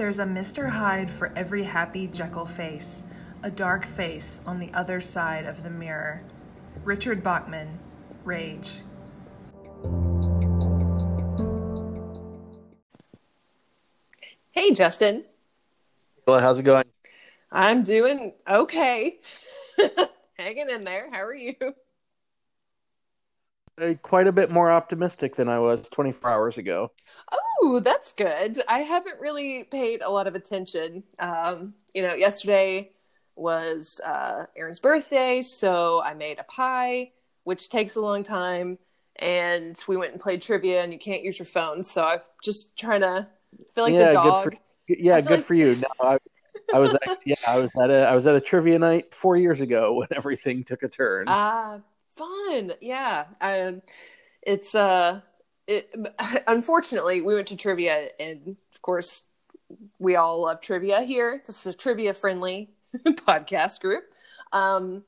There's a Mr. Hyde for every happy Jekyll face, a dark face on the other side of the mirror. Richard Bachman, Rage. Hey, Justin. Well, how's it going? I'm doing okay. Hanging in there. How are you? Uh, quite a bit more optimistic than I was 24 hours ago. Oh, that's good. I haven't really paid a lot of attention. Um, you know, yesterday was uh, Aaron's birthday, so I made a pie, which takes a long time. And we went and played trivia, and you can't use your phone. So I'm just trying to feel like yeah, the dog. Good for, yeah, good like... for you. No, I, I was at, yeah, I was at a I was at a trivia night four years ago when everything took a turn. Ah, uh, fun. Yeah. Um, it's uh, it. Unfortunately, we went to trivia, and of course, we all love trivia here. This is a trivia friendly podcast group. Um,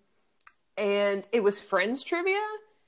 and it was friends trivia.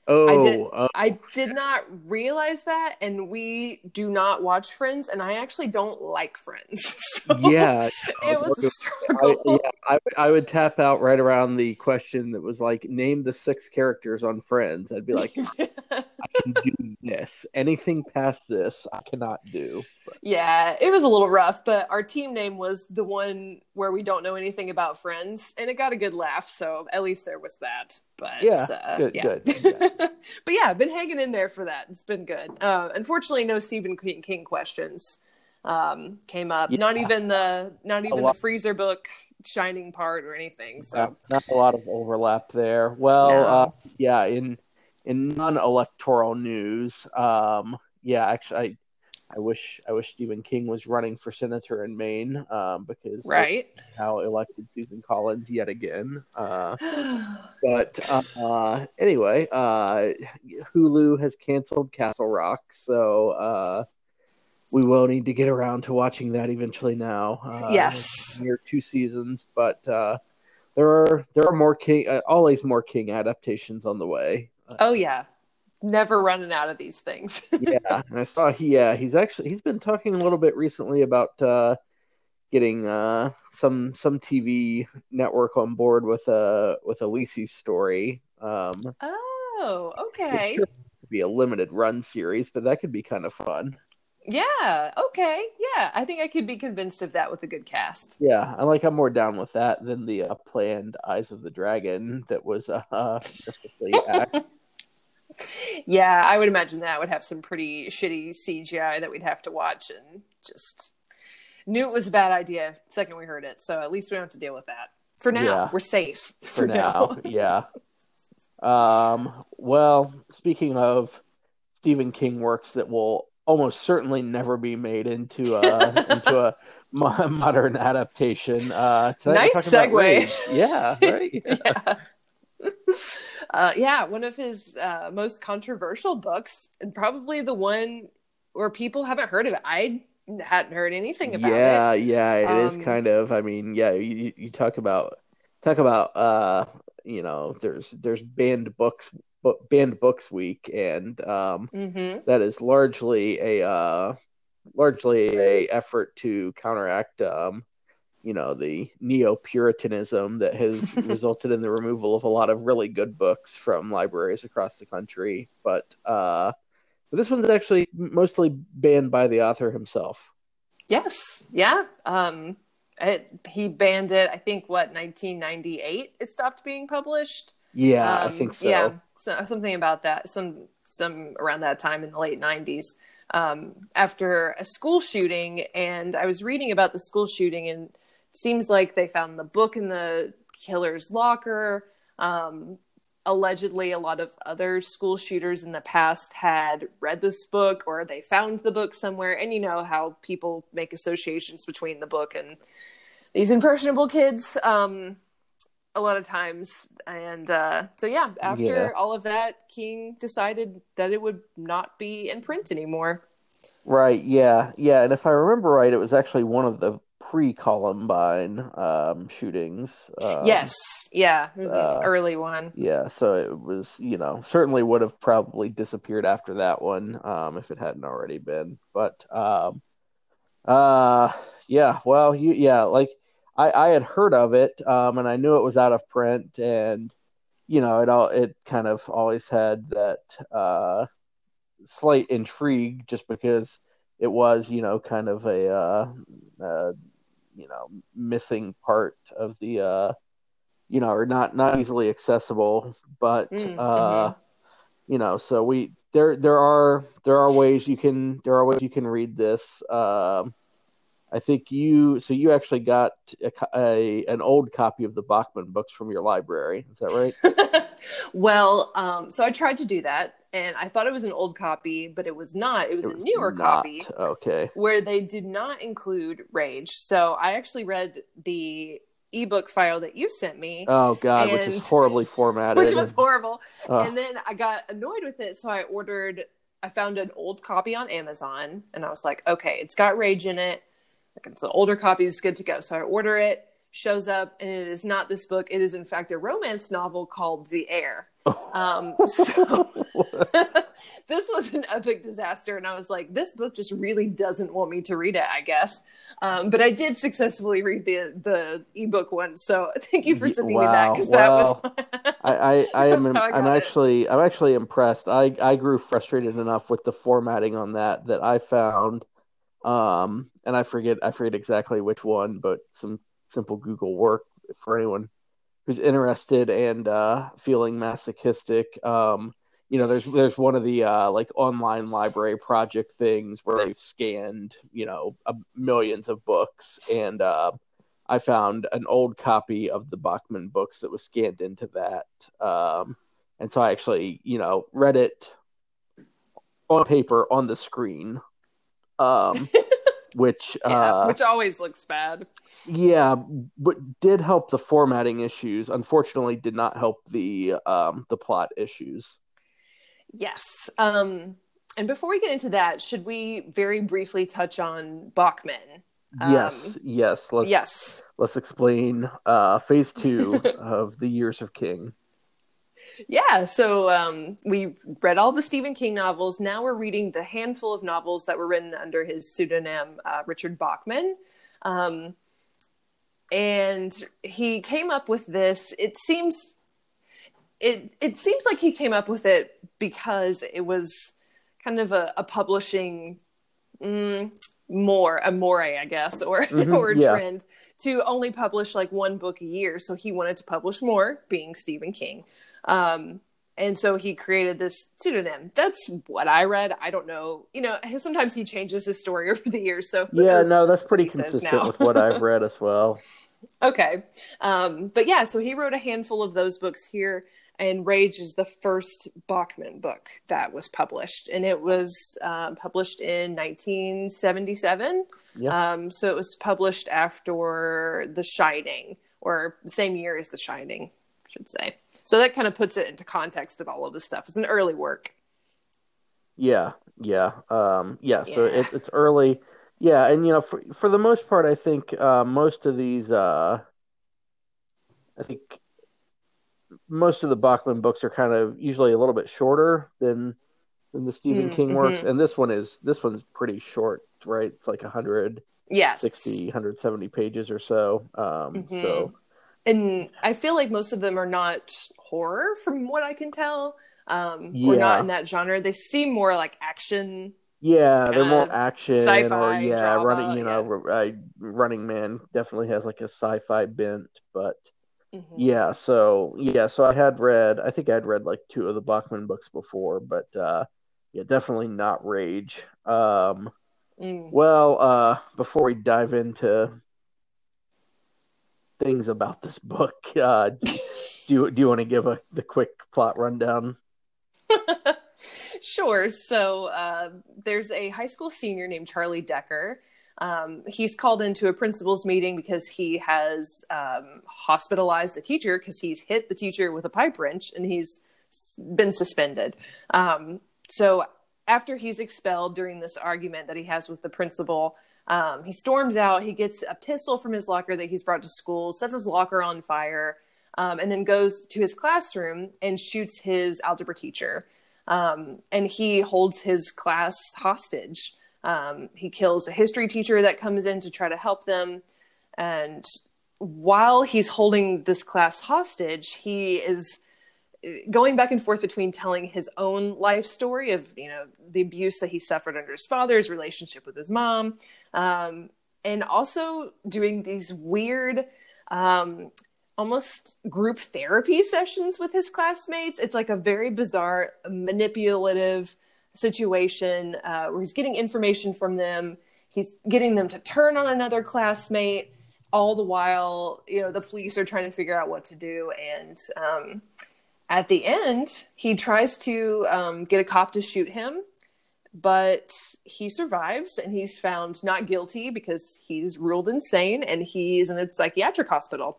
Oh, I did. oh, uh, I did not realize that, and we do not watch Friends, and I actually don't like Friends. So yeah, it was a struggle. I, yeah, I, I would tap out right around the question that was like, name the six characters on Friends. I'd be like, I can do this. Anything past this, I cannot do. But, yeah, it was a little rough, but our team name was the one where we don't know anything about Friends, and it got a good laugh. So at least there was that. But yeah, uh, good, yeah. good. Yeah. but yeah, I've been hanging in there for that. It's been good. Uh, unfortunately, no Stephen King, questions um, came up. Yeah. Not even the not even the freezer book shining part or anything. So not, not a lot of overlap there. Well, No. uh, yeah, in in non-electoral news, um, yeah, actually, I, wish I wish Stephen King was running for senator in Maine, um, because right. how elected Susan Collins yet again. Uh, but uh, anyway, uh, Hulu has canceled Castle Rock, so uh, we will need to get around to watching that eventually. Now, uh, Yes. near two seasons, but uh, there are there are more King, uh, always more King adaptations on the way. oh yeah. Never running out of these things. yeah, and I saw he yeah he's actually he's been talking a little bit recently about uh, getting uh, some some TV network on board with a with a Lisey's story. Um, oh, okay. sure be a limited run series, but that could be kind of fun. Yeah, okay. Yeah, I think I could be convinced of that with a good cast. Yeah, I like I'm more down with that than the uh, planned Eyes of the Dragon that was uh, just a play act. Yeah, I would imagine that would have some pretty shitty CGI that we'd have to watch and just knew it was a bad idea the second we heard it. So at least we don't have to deal with that. For now, Yeah. we're safe. for now. yeah. Um, well, speaking of Stephen King works that will almost certainly never be made into a into a mo- modern adaptation. Uh, Nice segue. Yeah, right. yeah. uh, yeah, one of his uh, most controversial books, and probably the one where people haven't heard of it. I hadn't heard anything about yeah, it. yeah, yeah, it is Um, kind of. I mean, yeah, you you talk about talk about uh, you know, there's there's banned books, banned books week, and um, hmm that is largely a uh, largely a effort to counteract um, you know the neo-puritanism that has resulted in the removal of a lot of really good books from libraries across the country but uh, but this one's actually mostly banned by the author himself Yes, yeah. Um, it, he banned it. I think what 1998 it stopped being published. yeah i Um, think so Yeah, so, something about that. Some some around that time in the late '90s, um, after a school shooting, and I was reading about the school shooting, and seems like they found the book in the killer's locker. Um, allegedly, a lot of other school shooters in the past had read this book, or they found the book somewhere, and you know how people make associations between the book and these impressionable kids. Um, a lot of times and uh so yeah after Yeah. all of that king decided that it would not be in print anymore right yeah yeah and if i remember right it was actually one of the pre-columbine um, shootings um, yes yeah it was an uh, early one Yeah, so it was, you know, certainly would have probably disappeared after that one, um, if it hadn't already been. But um uh yeah. Well, you yeah, like I I had heard of it, um, and I knew it was out of print, and you know, it all it kind of always had that uh, slight intrigue, just because it was, you know, kind of a uh, uh you know missing part of the uh, you know, or not not easily accessible, but Mm, uh, mhm. you know, so we there there are there are ways you can there are ways you can read this. Um, I think you so you actually got a, a an old copy of the Bachman books from your library. Is that right? well, um, so I tried to do that, and I thought it was an old copy, but it was not. It was It a newer not. copy Okay. where they did not include Rage. So I actually read the ebook file that you sent me, Oh God, which is horribly formatted. which was horrible. And then I got annoyed with it, so I ordered. I found an old copy on Amazon, and I was like, okay, it's got Rage in it. Like it's an older copy, it's good to go. So I order it. Shows up, and it is not this book. It is in fact a romance novel called The Heir. Um, so this was an epic disaster, and I was like, this book just really doesn't want me to read it. I guess, um, but I did successfully read the the ebook one. So thank you for sending me that because wow. that was. I, I, I am I I'm got it. actually I'm actually impressed. I, I grew frustrated enough with the formatting on that that I found um and I forget I forget exactly which one, but some simple Google work for anyone who's interested and uh feeling masochistic. Um you know, there's there's one of the uh, like online library project things where they've scanned, you know, uh, millions of books, and uh, I found an old copy of the Bachman books that was scanned into that. Um, and so I actually, you know, read it on paper on the screen. Um, which, Yeah, uh, which always looks bad. yeah, but did help the formatting issues. Unfortunately, did not help the um, the plot issues. Yes. Um, and before we get into that, should we very briefly touch on Bachman? Um, yes, yes. Let's yes. let's explain uh, phase two of the Years of King. Yeah. So um, we read all the Stephen King novels. Now we're reading the handful of novels that were written under his pseudonym, uh, Richard Bachman. Um, and he came up with this. It seems it it seems like he came up with it because it was kind of a, a publishing mm, more a more I guess or Mhm, or a yeah. trend to only publish like one book a year. So he wanted to publish more, being Stephen King. Um, and so he created this pseudonym. That's what I read. I don't know. You know, sometimes he changes his story over the years. So Yeah, no, that's pretty consistent with what I've read as well. Okay. Um, but yeah, so he wrote a handful of those books here, and Rage is the first Bachman book that was published, and it was um, published in 1977. Yeah. Um, so it was published after The Shining, or the same year as The Shining, I should say. So that kind of puts it into context of all of this stuff. It's an early work. Yeah, yeah, um, yeah. So Yeah. it, it's early. Yeah, and you know, for for the most part, I think uh, most of these, uh, I think most of the Bachman books are kind of usually a little bit shorter than than the Stephen Mm, King works, mhm. and this one is this one's pretty short, right? It's like 160, Yes. 170 pages or so. Um, Mhm. So and I feel like most of them are not horror, from what I can tell, um, or Yeah. not in that genre. They seem more like action. Yeah, they're more action or yeah, drama, running. You yeah. know, uh, Running Man definitely has like a sci-fi bent, but Mhm. yeah. So yeah, so I had read. I think I'd read like two of the Bachman books before, but uh, yeah, definitely not Rage. Um, Mm. well, uh, before we dive into things about this book, uh, do you do you want to give a the quick plot rundown? sure. So uh, there's a high school senior named Charlie Decker. Um, he's called into a principal's meeting because he has um, hospitalized a teacher because he's hit the teacher with a pipe wrench and he's been suspended. Um, so after he's expelled during this argument that he has with the principal, um, he storms out. He gets a pistol from his locker that he's brought to school, sets his locker on fire, um, and then goes to his classroom and shoots his algebra teacher. Um, and he holds his class hostage Um, he kills a history teacher that comes in to try to help them. And while he's holding this class hostage, he is going back and forth between telling his own life story of you know the abuse that he suffered under his father's relationship with his mom um, and also doing these weird um, almost group therapy sessions with his classmates it's like a very bizarre manipulative situation uh, where he's getting information from them he's getting them to turn on another classmate all the while you know the police are trying to figure out what to do and um, at the end, he tries to um, get a cop to shoot him, but he survives and he's found not guilty because he's ruled insane and he's in a psychiatric hospital.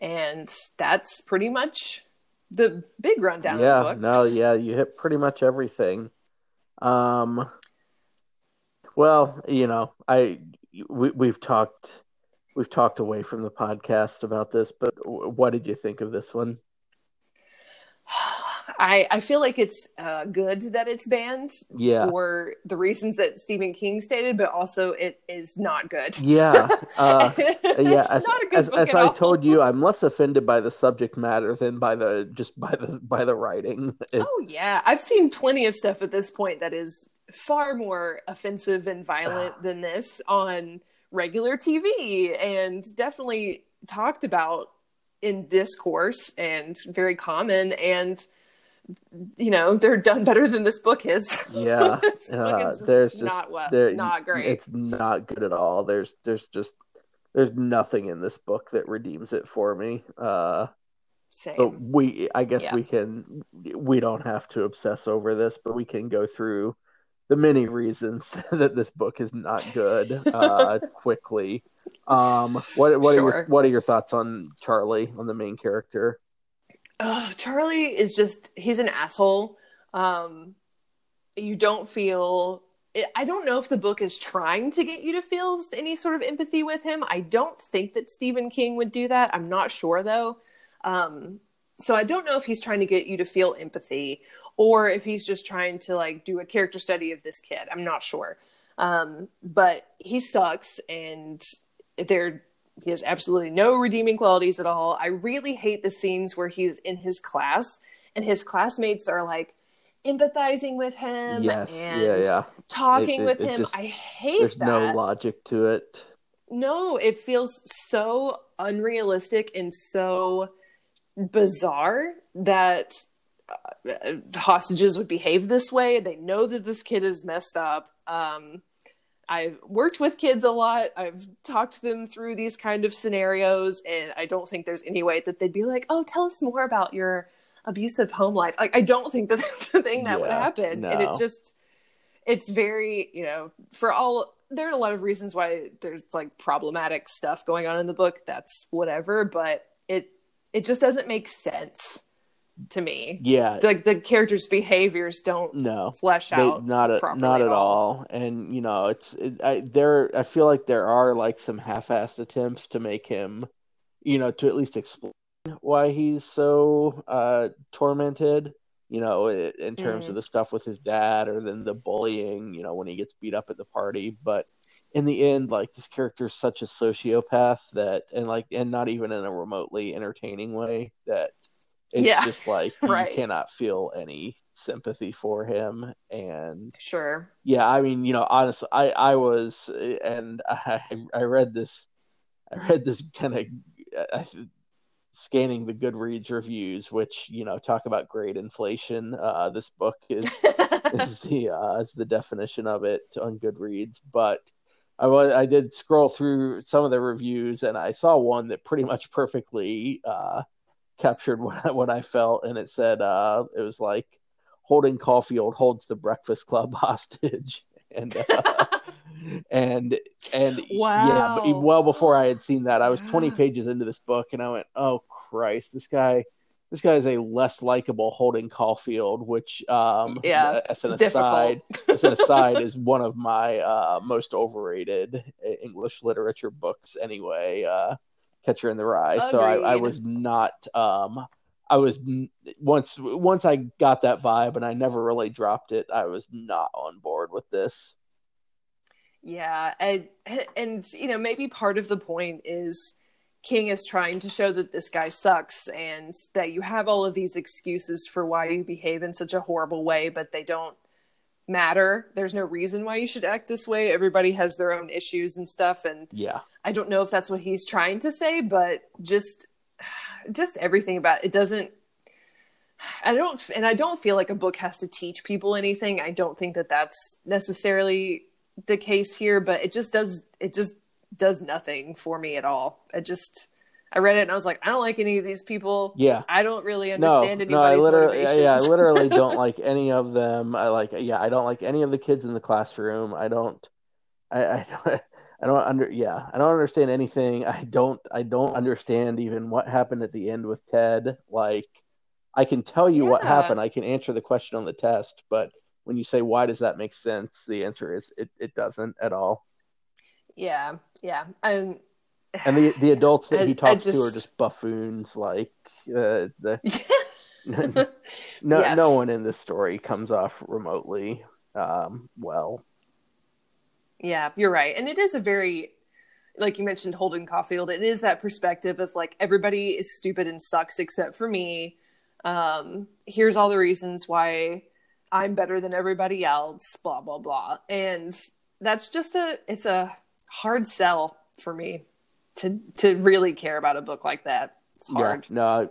And that's pretty much the big rundown yeah, no, yeah, you hit pretty much everything. Um, well, you know, I we, we've talked we've talked away from the podcast about this, but what did you think of this one? I, I feel like it's uh, good that it's banned yeah. for the reasons that Stephen King stated, but also it is not good. Yeah, uh, yeah. As, as, as I told you, I'm less offended by the subject matter than by the just by the by the writing. It, oh yeah, I've seen plenty of stuff at this point that is far more offensive and violent than this on regular TV, and definitely talked about in discourse and very common and you know they're done better than this book is yeah uh, just there's just not what not great it's not good at all there's there's just there's nothing in this book that redeems it for me uh Same. but we i guess yeah. we can we don't have to obsess over this but we can go through the many reasons that this book is not good uh quickly um what what sure. are your what are your thoughts on charlie on the main character Charlie is just he's an asshole. Um, you don't feel I don't know if the book is trying to get you to feel any sort of empathy with him. I don't think that Stephen King would do that. I'm not sure though. Um, so I don't know if he's trying to get you to feel empathy or if he's just trying to like do a character study of this kid. I'm not sure. Um, but he sucks and they're he has absolutely no redeeming qualities at all. I really hate the scenes where he's in his class and his classmates are like empathizing with him yes, and yeah, yeah. talking it, it, with it him. Just, I hate there's that. no logic to it. No, it feels so unrealistic and so bizarre that uh, hostages would behave this way. They know that this kid is messed up. Um, I've worked with kids a lot. I've talked them through these kind of scenarios, and I don't think there's any way that they'd be like, "Oh, tell us more about your abusive home life." Like, I don't think that that's the thing that yeah, would happen, no. and it just, it's very, you know, for all there are a lot of reasons why there's like problematic stuff going on in the book. That's whatever, but it it just doesn't make sense to me. Yeah, like the, the characters' behaviors don't no flesh they, out not a, not at, at all. And you know, it's it, I, there. I feel like there are like some half-assed attempts to make him, you know, to at least explain why he's so uh, tormented. You know, in terms mm. of the stuff with his dad, or then the bullying. You know, when he gets beat up at the party, but in the end, like this character is such a sociopath that, and like, and not even in a remotely entertaining way that it's yeah. just like right. you cannot feel any sympathy for him and sure yeah i mean you know honestly i i was and i i read this i read this kind of uh, scanning the goodreads reviews which you know talk about great inflation uh this book is is the uh is the definition of it on goodreads but I was I did scroll through some of the reviews and I saw one that pretty much perfectly uh, captured what I, what I felt, and it said uh, it was like Holden Caulfield holds the Breakfast Club hostage, and uh, and and wow. yeah, but well before I had seen that, I was 20 pages into this book, and I went, oh Christ, this guy. This guy is a less likable Holden Caulfield, which, um, yeah, as an aside, as an aside, is one of my uh, most overrated English literature books. Anyway, uh, Catcher in the Rye. Agreed. So I, I, was not. Um, I was once once I got that vibe, and I never really dropped it. I was not on board with this. Yeah, and and you know maybe part of the point is King is trying to show that this guy sucks and that you have all of these excuses for why you behave in such a horrible way, but they don't matter. There's no reason why you should act this way. Everybody has their own issues and stuff and Yeah. I don't know if that's what he's trying to say, but just just everything about it doesn't I don't and I don't feel like a book has to teach people anything. I don't think that that's necessarily the case here, but it just does it just does nothing for me at all. It just I read it and I was like, I don't like any of these people. Yeah. I don't really No, understand no, I anybody's literally, yeah, yeah, I literally don't like any of them. I like, yeah, I don't like any of the kids in the classroom. I don't, I, I don't, I don't under, yeah, I don't understand anything. I don't, I don't understand even what happened at the end with Ted. Like, I can tell you what happened. I can answer the question on the test, but when you say why does that make sense, the answer is it, it doesn't at all. yeah, yeah. And And the the adults that I- he talks to are just- just buffoons. Like, uh, yeah. no Yes. no one in this story comes off remotely um well Yeah, you're right. And it is a very like you mentioned Holden Caulfield, it is that perspective of like everybody is stupid and sucks except for me. Um here's all the reasons why I'm better than everybody else, blah blah blah. And that's just a it's a hard sell for me to to really care about a book like that. It's hard. yeah no i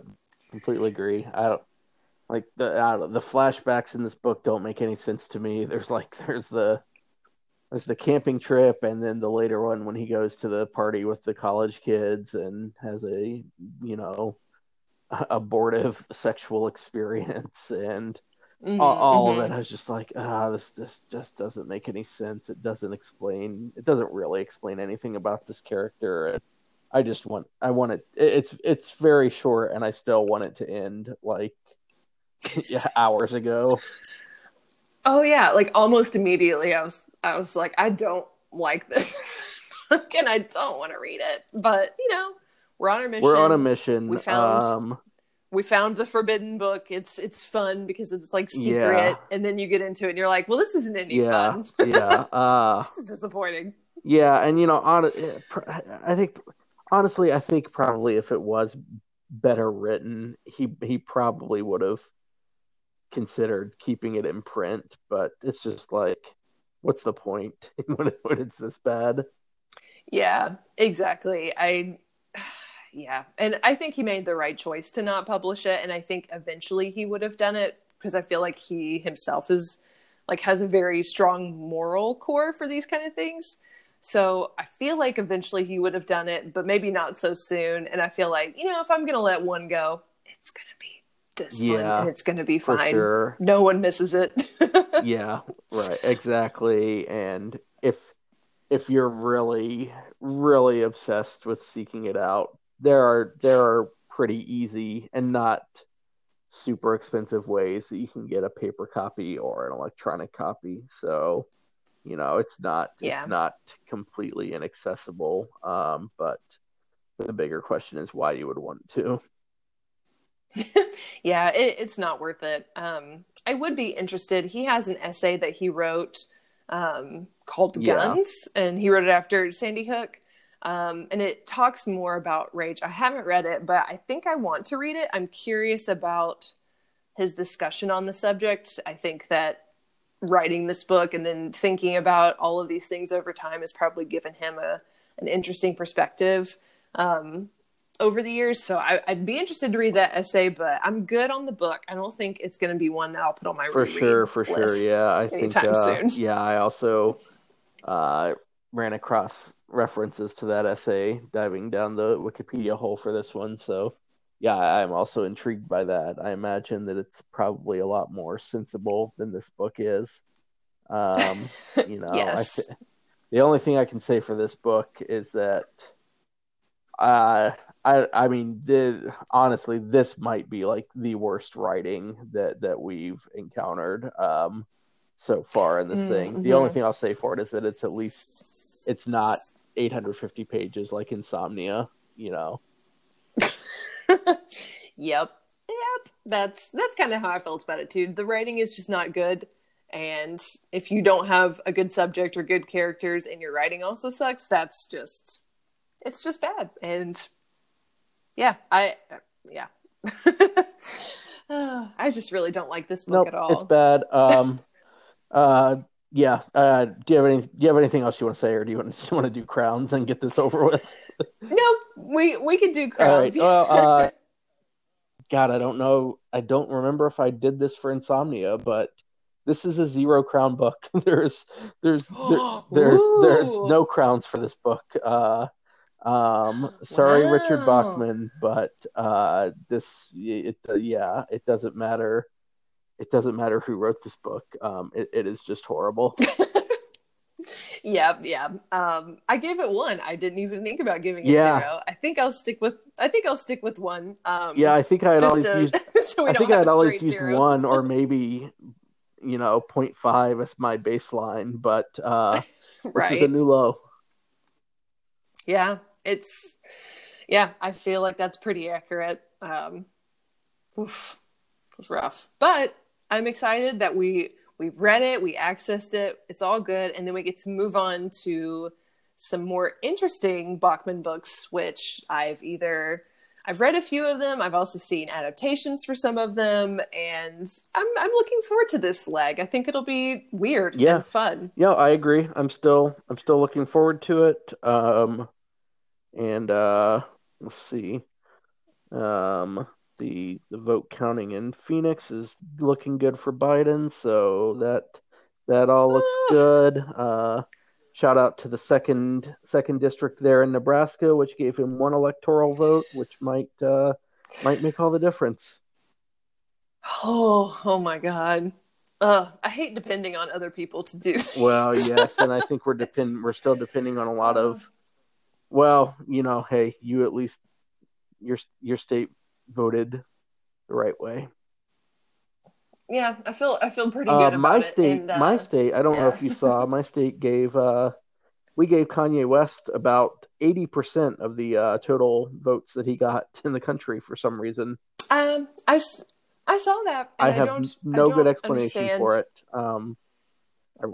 completely agree i don't like the the flashbacks in this book don't make any sense to me there's like there's the there's the camping trip and then the later one when he goes to the party with the college kids and has a you know abortive sexual experience and Mhm, all, all mhm. of it. I was just like, ah, this this just doesn't make any sense. It doesn't explain. It doesn't really explain anything about this character. And I just want, I want it. it- It's it's very short, and I still want it to end like yeah, hours ago. Oh yeah, like almost immediately I was I was like I don't like this and I don't want to read it. But, you know, we're on our mission. We're on a mission. We found- um, We found the forbidden book. It's it's fun because it's like secret Yeah. and then you get into it and you're like, "Well, this isn't any yeah, fun." yeah. Uh, this is disappointing. Yeah, and you know, on I think honestly, I think probably if it was better written, he he probably would have considered keeping it in print. But it's just like, what's the point when when it's this bad? Yeah, exactly. I yeah, and I think he made the right choice to not publish it and I think eventually he would have done it because I feel like he himself is like has a very strong moral core for these kind of things. So I feel like eventually he would have done it, but maybe not so soon. And I feel like, you know, if I'm gonna let one go, it's gonna be this one Yeah, and it's gonna be fine. sure. No one misses it. yeah, right, exactly. And if if you're really really obsessed with seeking it out, there are there are pretty easy and not super expensive ways that you can get a paper copy or an electronic copy. So, you know, it's not Yeah. it's not completely inaccessible. Um, but the bigger question is why you would want to. yeah, it, it's not worth it. Um, I would be interested. He has an essay that he wrote um, called Yeah. Guns, and he wrote it after Sandy Hook. Um, and it talks more about rage. I haven't read it, but I think I want to read it. I'm curious about his discussion on the subject. I think that writing this book and then thinking about all of these things over time has probably given him a an interesting perspective um, over the years. So I, I'd be interested to read that essay, but I'm good on the book. I don't think it's going to be one that I'll put on my for sure for sure yeah i think anytime uh, soon. yeah i also uh ran across references to that essay diving down the wikipedia hole for this one so yeah i'm also intrigued by that i imagine that it's probably a lot more sensible than this book is um you know I Yes. th- the only thing i can say for this book is that uh I I mean, the, honestly, this might be like the worst writing that that we've encountered um, so far in this Mm, thing. The mhm. only thing I'll say for it is that it's at least it's not 850 pages like Insomnia. You know, yep. Yep. That's that's kind of how I felt about it too. The writing is just not good. And if you don't have a good subject or good characters and your writing also sucks, that's just it's just bad. And yeah, I yeah. I just really don't like this book nope, at all. It's bad. Um uh yeah. Uh do you have any do you have anything else you want to say or do you want to, just want to do crowns and get this over with? Nope. We we can do crowns. All right. Well, uh God, I don't know. I don't remember if I did this for Insomnia, but this is a zero crown book. there's there's there, there's there are no crowns for this book. Uh, um, sorry, Wow. Richard Bachman, but uh, this it uh, yeah, it doesn't matter. It doesn't matter who wrote this book. Um, it, it is just horrible. yeah, yeah. Um, I gave it one. I didn't even think about giving it Yeah. zero. I think I'll stick with. I think I'll stick with one. Um, yeah, I think I had always to- used. so I think I had always used zeros. one or maybe you know 0.5 as my baseline, but uh, this is a new low. yeah, it's. Yeah, I feel like that's pretty accurate. Um, oof, it was rough, but I'm excited that we we've read it, we accessed it, it's all good, and then we get to move on to some more interesting Bachman books, which I've either I've read a few of them. I've also seen adaptations for some of them, and I'm I'm looking forward to this leg. I think it'll be weird Yeah. and fun. Yeah, I agree. I'm still I'm still looking forward to it. Um and uh let's see. Um the the vote counting in Phoenix is looking good for Biden, so that that all looks Ah. good. Uh shout out to the second second district there in Nebraska, which gave him one electoral vote, which might uh might make all the difference. Oh, oh my God. Uh, I hate depending on other people to do. Well, yes, and I think we're depend we're still depending on a lot of well, you know, hey, you at least your your state voted the right way. yeah, I feel I feel pretty good Uh, about my it. state, and, uh, my state. I don't know if you saw. My state gave uh, we gave Kanye West about eighty percent of the uh, total votes that he got in the country for some reason. Um, I I saw that. And I I, have no I good explanation understand. for it. Um,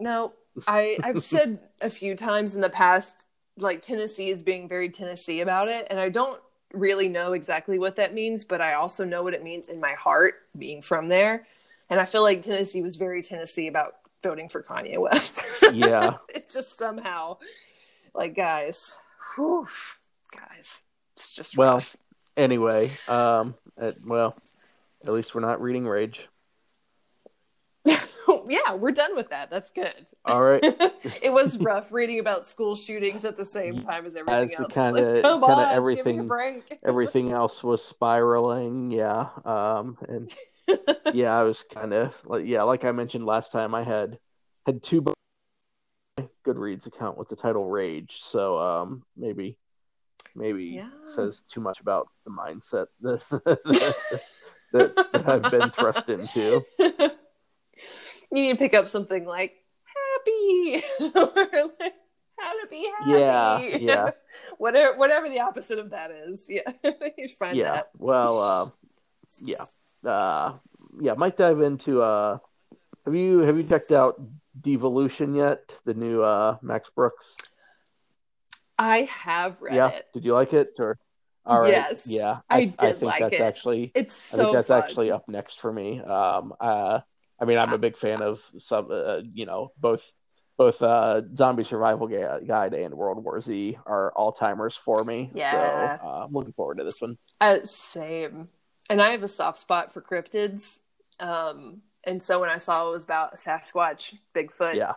No, I I've said a few times in the past, like Tennessee is being very Tennessee about it, and I don't really know exactly what that means, but I also know what it means in my heart, being from there, and I feel like Tennessee was very Tennessee about voting for Kanye West. Yeah. it just somehow, like guys, whew, guys, it's just Well, rough. anyway, um, well, at least we're not reading Rage. Yeah, we're done with that. That's good. All right. it was rough reading about school shootings at the same time as everything As else. kinda- like, come on, everything- give me a break. everything else was spiraling yeah um and yeah i was kind of like yeah like i mentioned last time i had had two goodreads account with the title rage so um maybe maybe Yeah. says too much about the mindset that, that, that, that i've been thrust into you need to pick up something like happy or like how to be happy. Yeah, yeah. whatever, whatever the opposite of that is. Yeah, you find yeah that. well uh yeah uh yeah might dive into uh have you have you checked out devolution yet the new uh max brooks I have read yeah it. did you like it or all right Yes, yeah I I, did think like that's it. actually It's i so think that's fun. actually up next for me um uh i mean i'm a big fan of some uh, you know both both uh zombie survival guide and world war z are all-timers for me Yeah. so uh, i'm looking forward to this one Uh, same. And I have a soft spot for cryptids. Um, and so when I saw it was about Sasquatch, Bigfoot yeah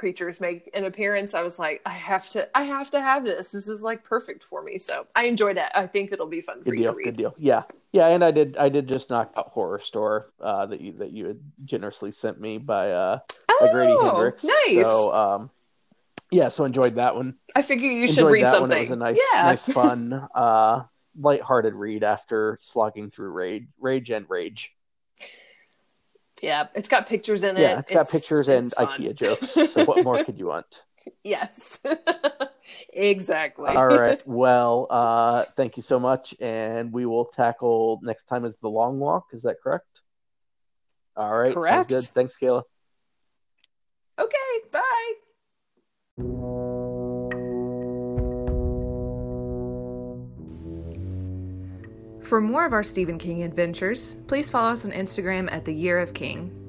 creatures make an appearance, I was like, I have to, I have to have this. This is like perfect for me. So I enjoyed it. I think it'll be fun for good you deal to read. good deal yeah yeah and i did i did just knock out Horrorstör uh that you that you had generously sent me by uh by grady Oh, hendrix nice. so um yeah so enjoyed that one I figure you should read that something. one it was a nice yeah. nice fun uh lighthearted read after slogging through rage rage and rage yeah. It's got pictures in it. yeah it's got pictures and fun. ikea jokes so what more could you want Yes. exactly. all right well uh thank you so much and we will tackle next time is the long walk is that correct all right sounds Correct. good thanks kayla Okay, bye. For more of our Stephen King adventures, please follow us on Instagram at The Year of King.